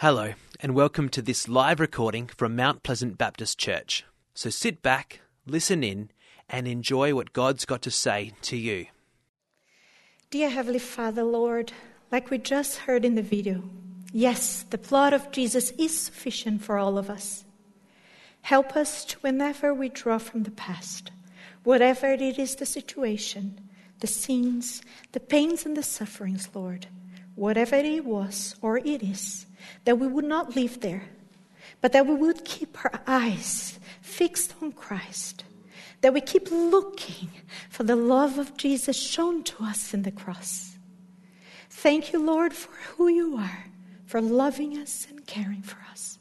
Hello, and welcome to this live recording from Mount Pleasant Baptist Church. So sit back, listen in, and enjoy what God's got to say to you. Dear Heavenly Father, Lord, like we just heard in the video, yes, the blood of Jesus is sufficient for all of us. Help us to, whenever we draw from the past, whatever it is the situation, the sins, the pains, and the sufferings, Lord, whatever it was or it is, that we would not live there, but that we would keep our eyes fixed on Christ, that we keep looking for the love of Jesus shown to us in the cross. Thank you, Lord, for who you are, for loving us and caring for us.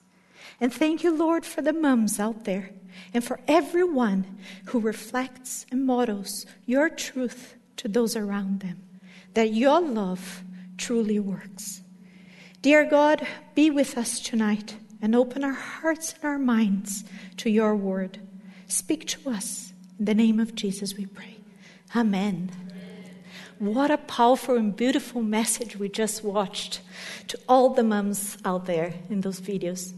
And thank you, Lord, for the mums out there and for everyone who reflects and models your truth to those around them, that your love truly works. Dear God, be with us tonight and open our hearts and our minds to your word. Speak to us. In the name of Jesus, we pray. Amen. What a powerful and beautiful message we just watched to all the mums out there in those videos.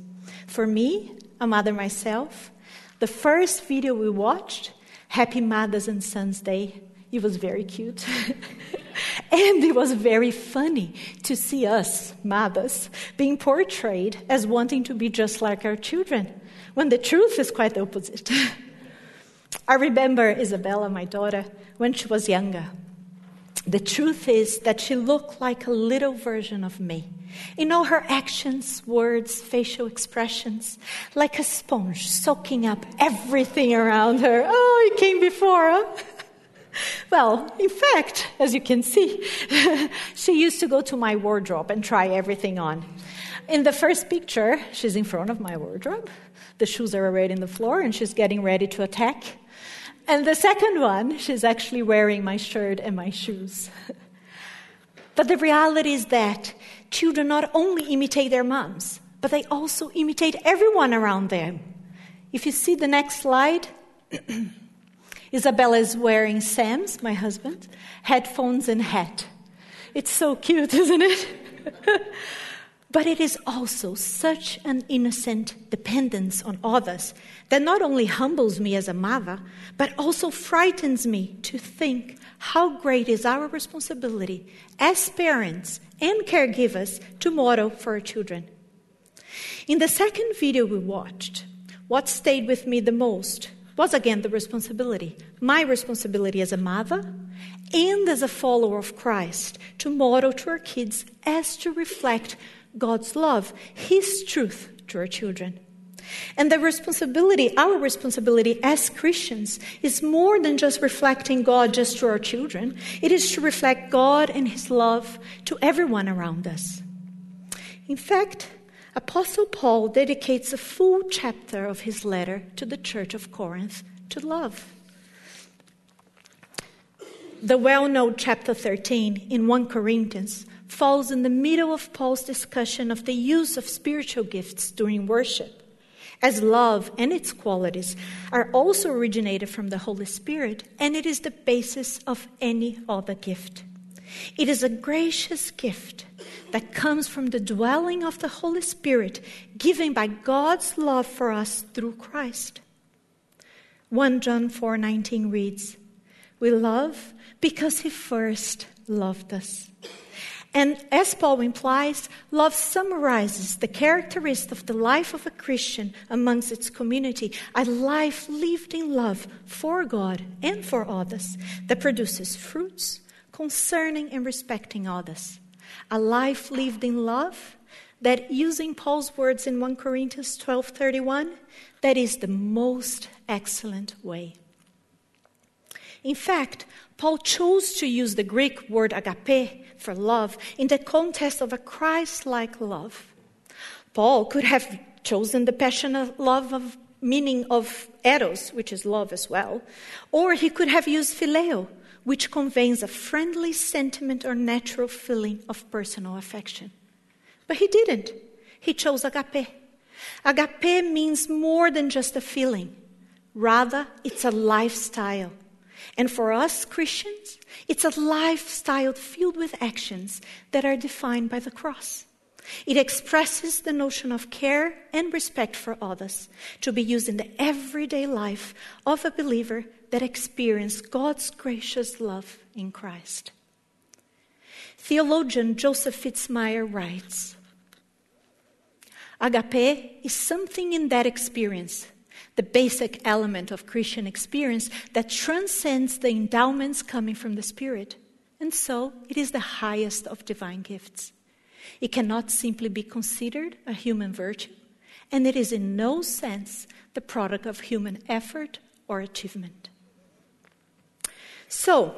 For me, a mother myself, the first video we watched, Happy Mothers and Sons Day, it was very cute. and it was very funny to see us, mothers, being portrayed as wanting to be just like our children, when the truth is quite the opposite. I remember Isabella, my daughter, when she was younger. The truth is that she looked like a little version of me. In all her actions, words, facial expressions, like a sponge soaking up everything around her. Oh, it came before, huh? Well, in fact, as you can see, she used to go to my wardrobe and try everything on. In the first picture, she's in front of my wardrobe. The shoes are already in the floor and she's getting ready to attack. And the second one, she's actually wearing my shirt and my shoes. but the reality is that children not only imitate their moms, but they also imitate everyone around them. If you see the next slide, Isabella is wearing Sam's, my husband, headphones and hat. It's so cute, isn't it? but it is also such an innocent dependence on others that not only humbles me as a mother, but also frightens me to think how great is our responsibility as parents and caregivers to model for our children. In the second video we watched, what stayed with me the most was again the responsibility, my responsibility as a mother and as a follower of Christ, to model to our kids as to reflect God's love, His truth to our children. And the responsibility, our responsibility as Christians, is more than just reflecting God just to our children. It is to reflect God and His love to everyone around us. In fact, Apostle Paul dedicates a full chapter of his letter to the church of Corinth to love. The well known chapter 13 in 1 Corinthians falls in the middle of Paul's discussion of the use of spiritual gifts during worship, as love and its qualities are also originated from the Holy Spirit, and it is the basis of any other gift. It is a gracious gift that comes from the dwelling of the Holy Spirit given by God's love for us through Christ. 1 John 4:19 reads, "We love because he first loved us." And as Paul implies, love summarizes the characteristic of the life of a Christian amongst its community, a life lived in love for God and for others that produces fruits concerning and respecting others. A life lived in love that using Paul's words in 1 Corinthians 12:31, that is the most excellent way. In fact, Paul chose to use the Greek word agape for love in the context of a Christ like love. Paul could have chosen the passionate love of meaning of eros, which is love as well, or he could have used phileo, which conveys a friendly sentiment or natural feeling of personal affection. But he didn't. He chose agape. Agape means more than just a feeling, rather, it's a lifestyle. And for us Christians, it's a lifestyle filled with actions that are defined by the cross. It expresses the notion of care and respect for others to be used in the everyday life of a believer that experience God's gracious love in Christ. Theologian Joseph Fitzmyer writes Agape is something in that experience, the basic element of Christian experience that transcends the endowments coming from the Spirit, and so it is the highest of divine gifts. It cannot simply be considered a human virtue, and it is in no sense the product of human effort or achievement. So,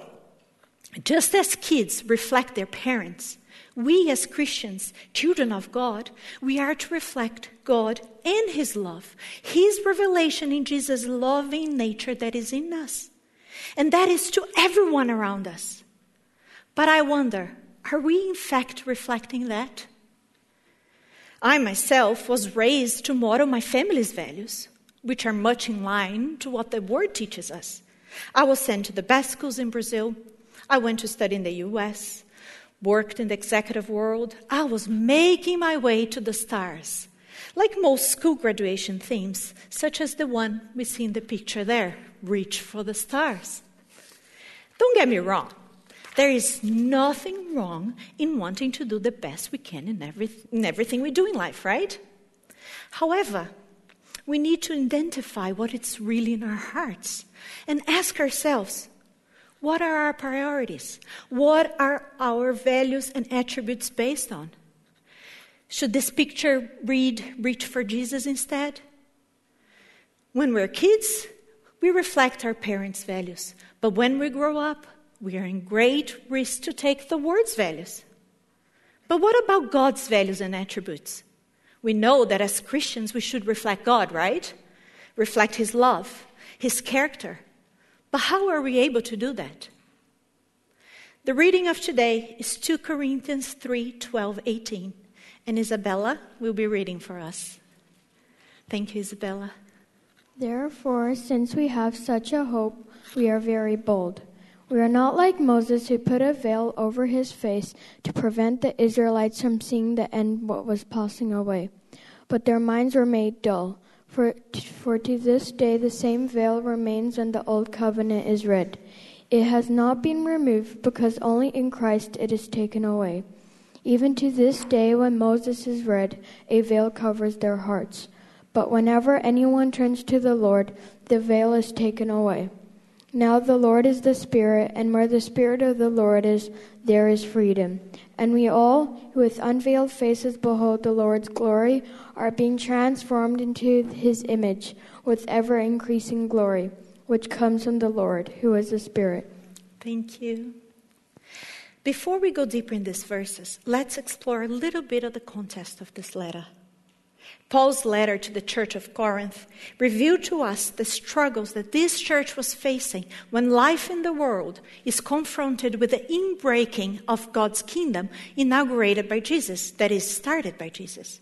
just as kids reflect their parents, we as Christians, children of God, we are to reflect God and His love, His revelation in Jesus' loving nature that is in us. And that is to everyone around us. But I wonder, are we in fact reflecting that? I myself was raised to model my family's values, which are much in line to what the Word teaches us. I was sent to the best schools in Brazil. I went to study in the US, worked in the executive world. I was making my way to the stars, like most school graduation themes, such as the one we see in the picture there reach for the stars. Don't get me wrong, there is nothing wrong in wanting to do the best we can in, every, in everything we do in life, right? However, we need to identify what it's really in our hearts and ask ourselves what are our priorities? What are our values and attributes based on? Should this picture read Reach for Jesus instead? When we're kids, we reflect our parents' values, but when we grow up, we are in great risk to take the world's values. But what about God's values and attributes? We know that as Christians we should reflect God, right? Reflect His love, His character. But how are we able to do that? The reading of today is 2 Corinthians 3 12, 18. And Isabella will be reading for us. Thank you, Isabella. Therefore, since we have such a hope, we are very bold. We are not like Moses, who put a veil over his face to prevent the Israelites from seeing the end what was passing away. But their minds were made dull. For, for to this day the same veil remains when the old covenant is read. It has not been removed because only in Christ it is taken away. Even to this day, when Moses is read, a veil covers their hearts. But whenever anyone turns to the Lord, the veil is taken away. Now the Lord is the Spirit, and where the Spirit of the Lord is, there is freedom. And we all, who with unveiled faces behold the Lord's glory, are being transformed into his image with ever increasing glory, which comes from the Lord, who is the Spirit. Thank you. Before we go deeper in these verses, let's explore a little bit of the context of this letter. Paul's letter to the church of Corinth revealed to us the struggles that this church was facing when life in the world is confronted with the inbreaking of God's kingdom inaugurated by Jesus, that is, started by Jesus.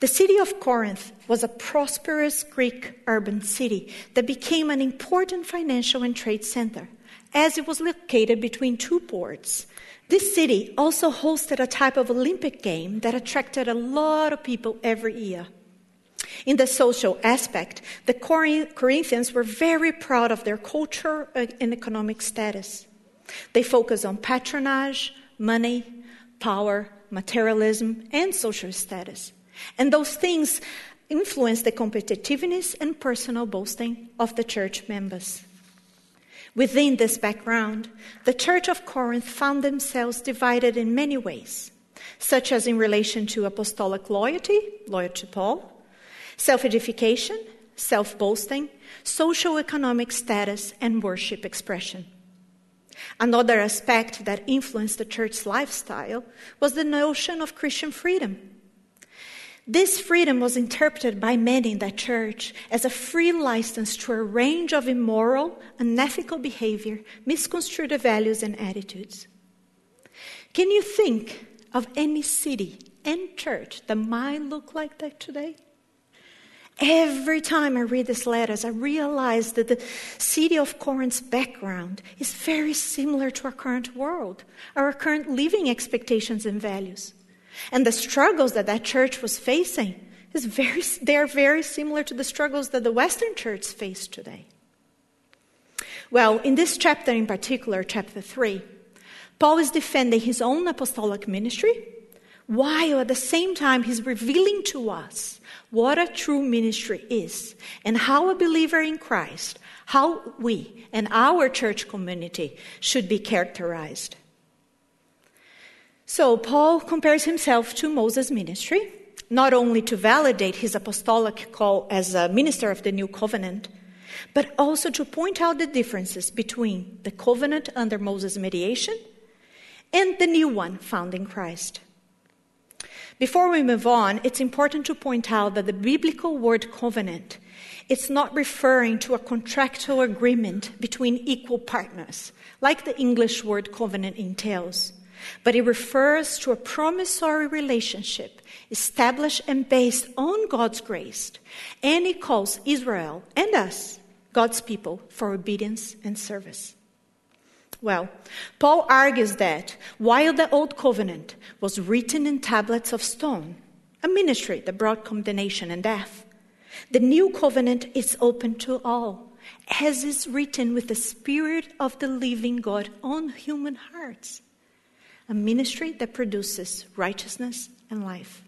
The city of Corinth was a prosperous Greek urban city that became an important financial and trade center, as it was located between two ports this city also hosted a type of Olympic game that attracted a lot of people every year. In the social aspect, the Corinthians were very proud of their culture and economic status. They focused on patronage, money, power, materialism, and social status. And those things influenced the competitiveness and personal boasting of the church members. Within this background, the Church of Corinth found themselves divided in many ways, such as in relation to apostolic loyalty, loyal to Paul, self edification, self boasting, social economic status, and worship expression. Another aspect that influenced the church's lifestyle was the notion of Christian freedom this freedom was interpreted by many in that church as a free license to a range of immoral, unethical behavior, misconstrued values, and attitudes. Can you think of any city and church that might look like that today? Every time I read these letters, I realize that the city of Corinth's background is very similar to our current world, our current living expectations and values. And the struggles that that church was facing is very, they are very similar to the struggles that the Western church face today. Well, in this chapter in particular, chapter 3, Paul is defending his own apostolic ministry, while at the same time he's revealing to us what a true ministry is and how a believer in Christ, how we and our church community should be characterized. So, Paul compares himself to Moses' ministry, not only to validate his apostolic call as a minister of the new covenant, but also to point out the differences between the covenant under Moses' mediation and the new one found in Christ. Before we move on, it's important to point out that the biblical word covenant it's not referring to a contractual agreement between equal partners, like the English word covenant entails but it refers to a promissory relationship established and based on God's grace. And it calls Israel and us, God's people, for obedience and service. Well, Paul argues that while the Old Covenant was written in tablets of stone, a ministry that brought condemnation and death, the New Covenant is open to all, as is written with the Spirit of the living God on human hearts a ministry that produces righteousness and life.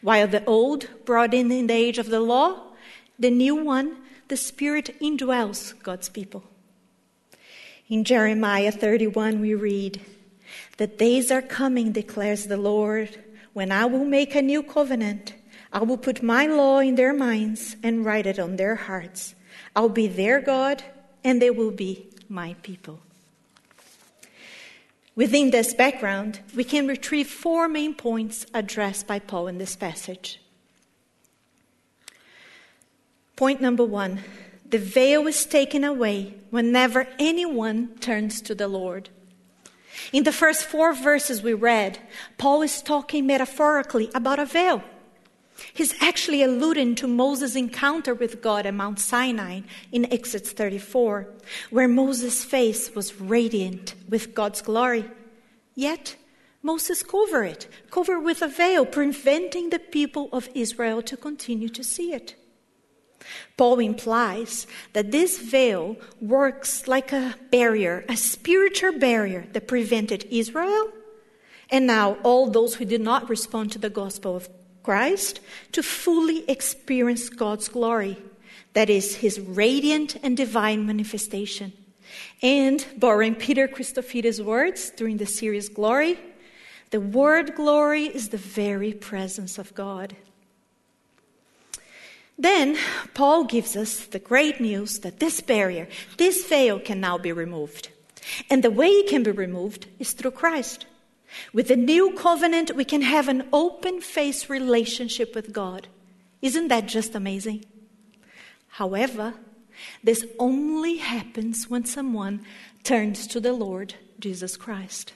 While the old brought in in the age of the law, the new one, the Spirit indwells God's people. In Jeremiah 31, we read, The days are coming, declares the Lord, when I will make a new covenant. I will put my law in their minds and write it on their hearts. I'll be their God, and they will be my people. Within this background, we can retrieve four main points addressed by Paul in this passage. Point number one the veil is taken away whenever anyone turns to the Lord. In the first four verses we read, Paul is talking metaphorically about a veil. He's actually alluding to Moses' encounter with God at Mount Sinai in Exodus 34, where Moses' face was radiant with God's glory. Yet, Moses covered it, covered with a veil, preventing the people of Israel to continue to see it. Paul implies that this veil works like a barrier, a spiritual barrier that prevented Israel and now all those who did not respond to the gospel of Christ to fully experience God's glory. That is, his radiant and divine manifestation. And, borrowing Peter Christofides' words during the series Glory, the word glory is the very presence of God. Then, Paul gives us the great news that this barrier, this veil, can now be removed. And the way it can be removed is through Christ. With the new covenant, we can have an open face relationship with God. Isn't that just amazing? However, this only happens when someone turns to the Lord Jesus Christ.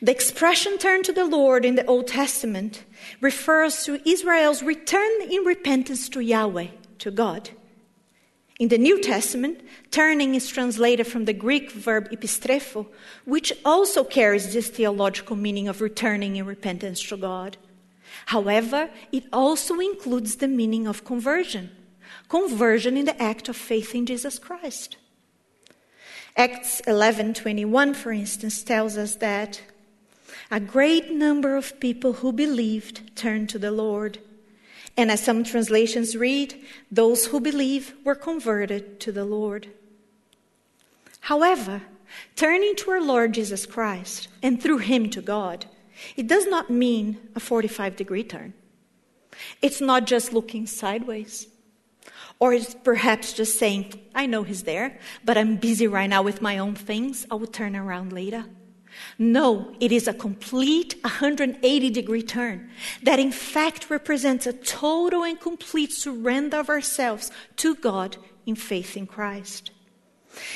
The expression turn to the Lord in the Old Testament refers to Israel's return in repentance to Yahweh, to God. In the New Testament, turning is translated from the Greek verb epistrepho, which also carries this theological meaning of returning in repentance to God. However, it also includes the meaning of conversion, conversion in the act of faith in Jesus Christ. Acts 11:21 for instance tells us that a great number of people who believed turned to the Lord and as some translations read, those who believe were converted to the Lord. However, turning to our Lord Jesus Christ and through him to God, it does not mean a 45 degree turn. It's not just looking sideways. Or it's perhaps just saying, I know he's there, but I'm busy right now with my own things. I will turn around later. No, it is a complete 180 degree turn that in fact represents a total and complete surrender of ourselves to God in faith in Christ.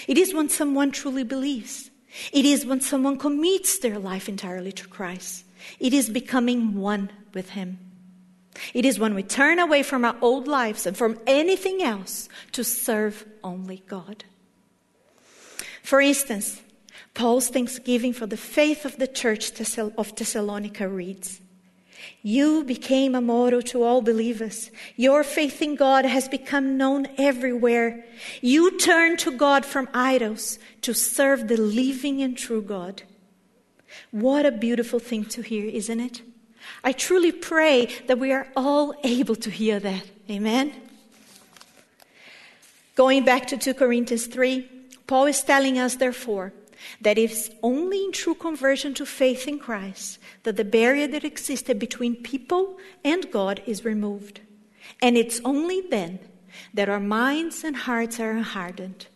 It is when someone truly believes. It is when someone commits their life entirely to Christ. It is becoming one with Him. It is when we turn away from our old lives and from anything else to serve only God. For instance, Paul's thanksgiving for the faith of the church of Thessalonica reads You became a model to all believers. Your faith in God has become known everywhere. You turned to God from idols to serve the living and true God. What a beautiful thing to hear, isn't it? I truly pray that we are all able to hear that. Amen. Going back to 2 Corinthians 3, Paul is telling us, therefore, that it's only in true conversion to faith in Christ that the barrier that existed between people and God is removed. And it's only then that our minds and hearts are hardened.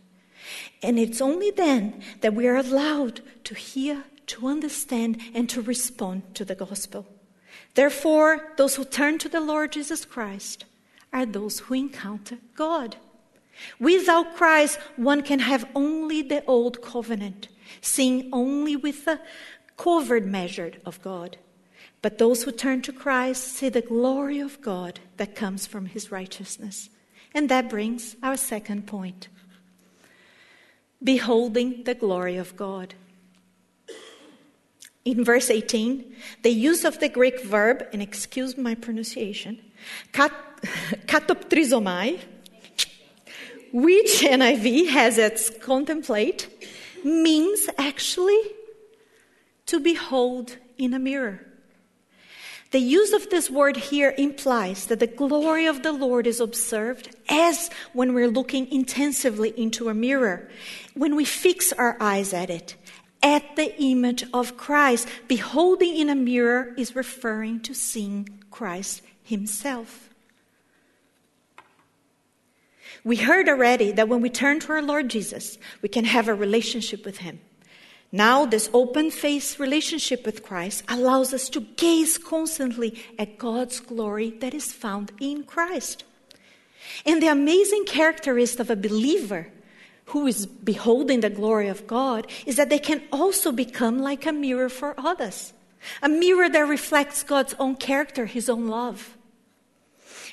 And it's only then that we are allowed to hear, to understand, and to respond to the gospel. Therefore, those who turn to the Lord Jesus Christ are those who encounter God. Without Christ, one can have only the old covenant, seeing only with the covered measure of God. But those who turn to Christ see the glory of God that comes from his righteousness. And that brings our second point beholding the glory of God. In verse 18, the use of the Greek verb, and excuse my pronunciation, kat, katoptrizomai, which NIV has its contemplate, means actually to behold in a mirror. The use of this word here implies that the glory of the Lord is observed as when we're looking intensively into a mirror, when we fix our eyes at it, at the image of Christ. Beholding in a mirror is referring to seeing Christ Himself. We heard already that when we turn to our Lord Jesus, we can have a relationship with Him. Now, this open face relationship with Christ allows us to gaze constantly at God's glory that is found in Christ. And the amazing characteristic of a believer who is beholding the glory of God is that they can also become like a mirror for others, a mirror that reflects God's own character, His own love.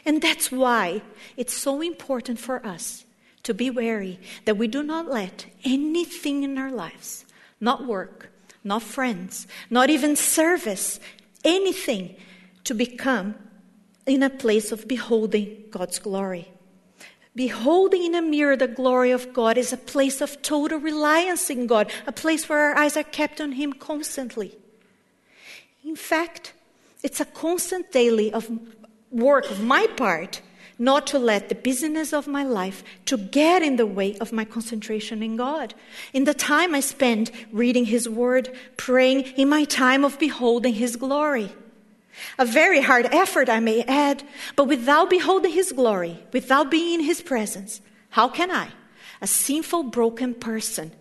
And that's why it's so important for us to be wary that we do not let anything in our lives, not work, not friends, not even service, anything, to become in a place of beholding God's glory. Beholding in a mirror the glory of God is a place of total reliance in God, a place where our eyes are kept on Him constantly. In fact, it's a constant daily of work of my part not to let the busyness of my life to get in the way of my concentration in God. In the time I spend reading His Word, praying, in my time of beholding His glory. A very hard effort, I may add, but without beholding His glory, without being in His presence, how can I, a sinful, broken person,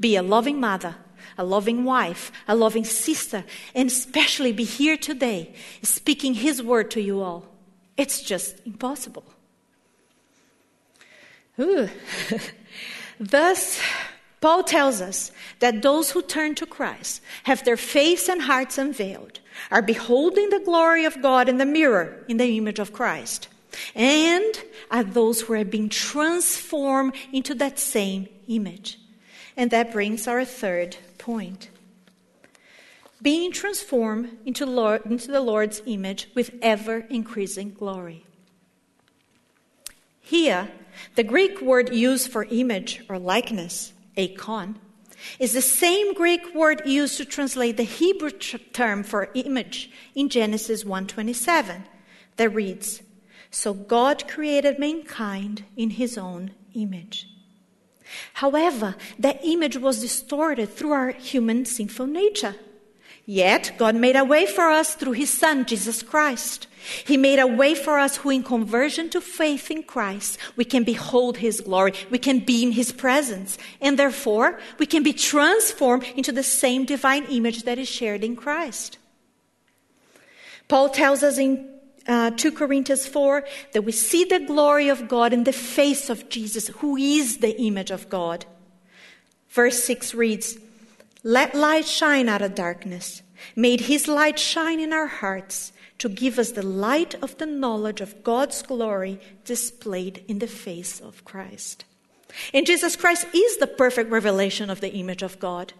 be a loving mother, a loving wife, a loving sister, and especially be here today speaking His Word to you all? It's just impossible. Thus, Paul tells us that those who turn to Christ have their face and hearts unveiled, are beholding the glory of God in the mirror in the image of Christ, and are those who are being transformed into that same image. And that brings our third point being transformed into, Lord, into the Lord's image with ever increasing glory. Here, the Greek word used for image or likeness, eikon, is the same Greek word used to translate the Hebrew term for image in Genesis 1:27 that reads, "So God created mankind in his own image." However, that image was distorted through our human sinful nature. Yet, God made a way for us through His Son, Jesus Christ. He made a way for us who, in conversion to faith in Christ, we can behold His glory. We can be in His presence. And therefore, we can be transformed into the same divine image that is shared in Christ. Paul tells us in uh, 2 Corinthians 4 that we see the glory of God in the face of Jesus, who is the image of God. Verse 6 reads, let light shine out of darkness. Made his light shine in our hearts to give us the light of the knowledge of God's glory displayed in the face of Christ. And Jesus Christ is the perfect revelation of the image of God.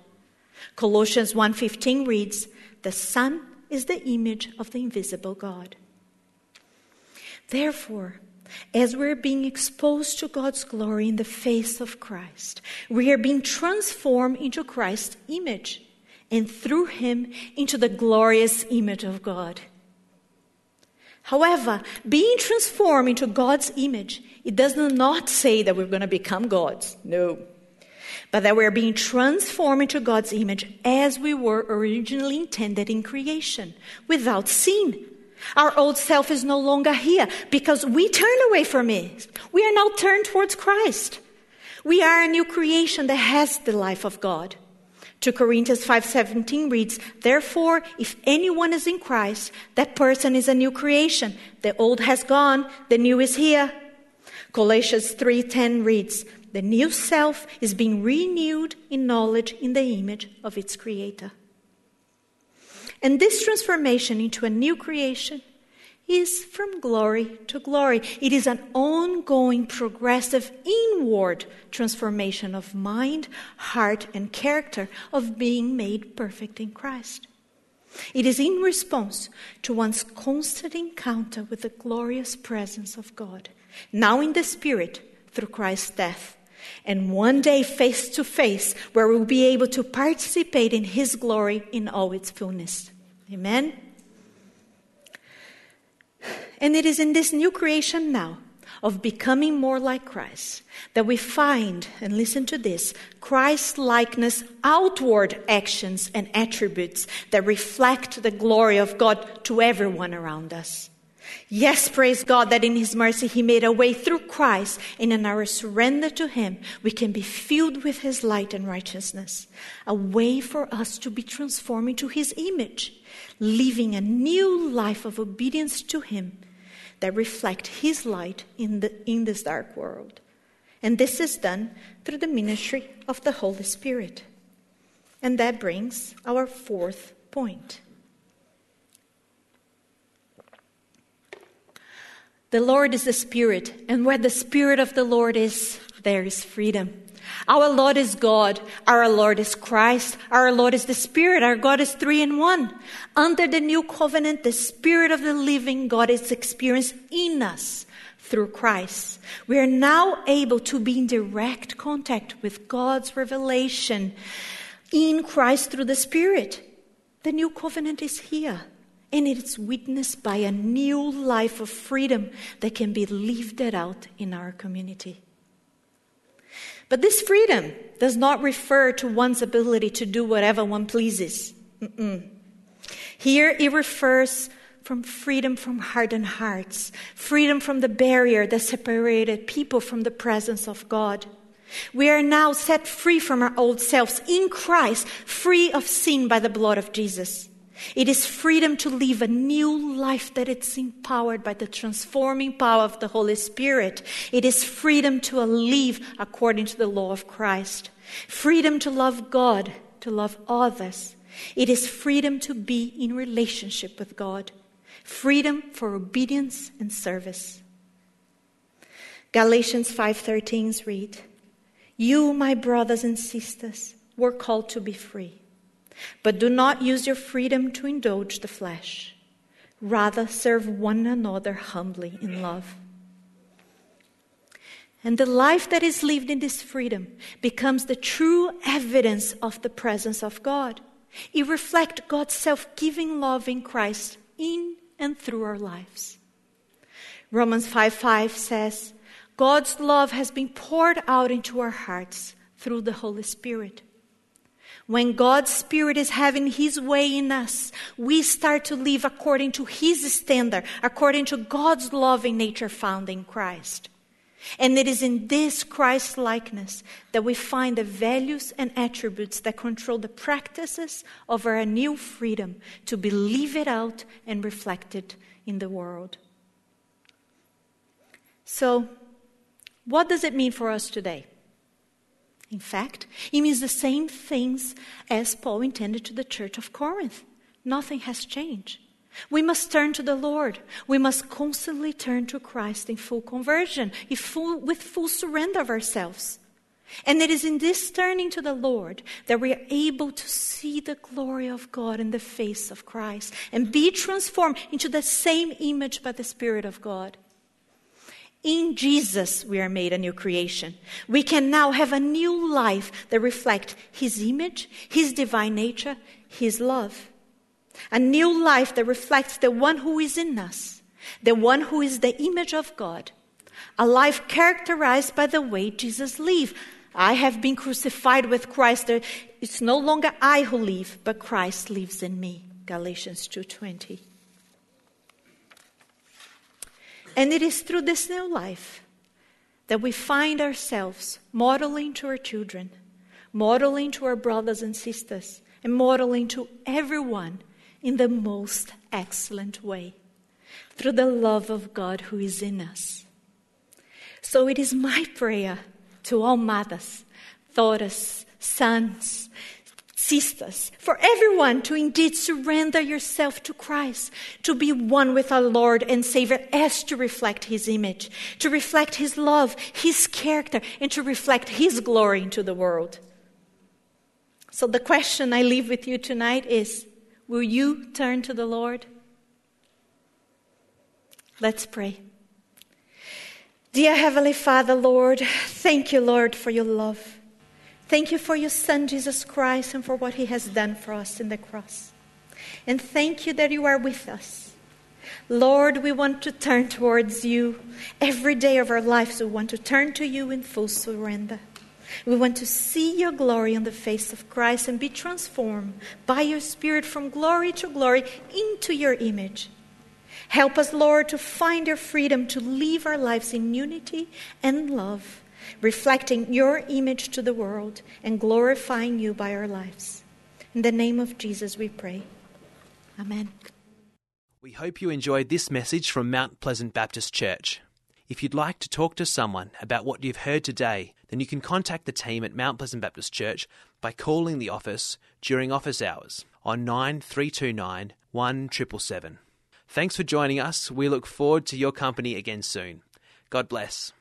Colossians 1:15 reads, "The Son is the image of the invisible God. Therefore, as we're being exposed to God's glory in the face of Christ, we are being transformed into Christ's image and through him into the glorious image of God. However, being transformed into God's image, it does not say that we're going to become gods. No. But that we're being transformed into God's image as we were originally intended in creation, without sin. Our old self is no longer here because we turn away from it. We are now turned towards Christ. We are a new creation that has the life of God. 2 Corinthians 5:17 reads, "Therefore, if anyone is in Christ, that person is a new creation. The old has gone, the new is here." Colossians 3:10 reads, "The new self is being renewed in knowledge in the image of its creator." And this transformation into a new creation is from glory to glory. It is an ongoing, progressive, inward transformation of mind, heart, and character of being made perfect in Christ. It is in response to one's constant encounter with the glorious presence of God, now in the Spirit through Christ's death, and one day face to face where we'll be able to participate in His glory in all its fullness. Amen? And it is in this new creation now of becoming more like Christ that we find, and listen to this, Christ likeness outward actions and attributes that reflect the glory of God to everyone around us. Yes, praise God that in His mercy He made a way through Christ, and in our surrender to Him, we can be filled with His light and righteousness. A way for us to be transformed into His image, living a new life of obedience to Him that reflect His light in, the, in this dark world. And this is done through the ministry of the Holy Spirit. And that brings our fourth point. The Lord is the Spirit, and where the Spirit of the Lord is, there is freedom. Our Lord is God. Our Lord is Christ. Our Lord is the Spirit. Our God is three in one. Under the new covenant, the Spirit of the living God is experienced in us through Christ. We are now able to be in direct contact with God's revelation in Christ through the Spirit. The new covenant is here. And it's witnessed by a new life of freedom that can be lived out in our community. But this freedom does not refer to one's ability to do whatever one pleases. Mm-mm. Here it refers from freedom from hardened hearts, freedom from the barrier that separated people from the presence of God. We are now set free from our old selves in Christ, free of sin by the blood of Jesus. It is freedom to live a new life that it's empowered by the transforming power of the Holy Spirit. It is freedom to live according to the law of Christ. Freedom to love God, to love others. It is freedom to be in relationship with God. Freedom for obedience and service. Galatians 5:13 read, "You, my brothers and sisters, were called to be free." But do not use your freedom to indulge the flesh. Rather, serve one another humbly in love. And the life that is lived in this freedom becomes the true evidence of the presence of God. It reflects God's self giving love in Christ in and through our lives. Romans 5 5 says, God's love has been poured out into our hearts through the Holy Spirit. When God's Spirit is having His way in us, we start to live according to His standard, according to God's loving nature found in Christ. And it is in this Christ likeness that we find the values and attributes that control the practices of our new freedom to be lived out and reflected in the world. So, what does it mean for us today? In fact, it means the same things as Paul intended to the church of Corinth. Nothing has changed. We must turn to the Lord. We must constantly turn to Christ in full conversion, in full, with full surrender of ourselves. And it is in this turning to the Lord that we are able to see the glory of God in the face of Christ and be transformed into the same image by the Spirit of God. In Jesus, we are made a new creation. We can now have a new life that reflects His image, His divine nature, His love. A new life that reflects the one who is in us, the one who is the image of God. A life characterized by the way Jesus lived. I have been crucified with Christ. It's no longer I who live, but Christ lives in me. Galatians 2:20. And it is through this new life that we find ourselves modeling to our children, modeling to our brothers and sisters, and modeling to everyone in the most excellent way through the love of God who is in us. So it is my prayer to all mothers, daughters, sons, sisters, for everyone to indeed surrender yourself to Christ, to be one with our Lord and Savior as to reflect His image, to reflect His love, His character, and to reflect His glory into the world. So the question I leave with you tonight is Will you turn to the Lord? Let's pray. Dear Heavenly Father, Lord, thank you, Lord, for your love. Thank you for your Son, Jesus Christ, and for what he has done for us in the cross. And thank you that you are with us. Lord, we want to turn towards you. Every day of our lives, we want to turn to you in full surrender. We want to see your glory on the face of Christ and be transformed by your Spirit from glory to glory into your image. Help us, Lord, to find your freedom to live our lives in unity and love reflecting your image to the world and glorifying you by our lives. In the name of Jesus, we pray. Amen. We hope you enjoyed this message from Mount Pleasant Baptist Church. If you'd like to talk to someone about what you've heard today, then you can contact the team at Mount Pleasant Baptist Church by calling the office during office hours on 9329 1777. Thanks for joining us. We look forward to your company again soon. God bless.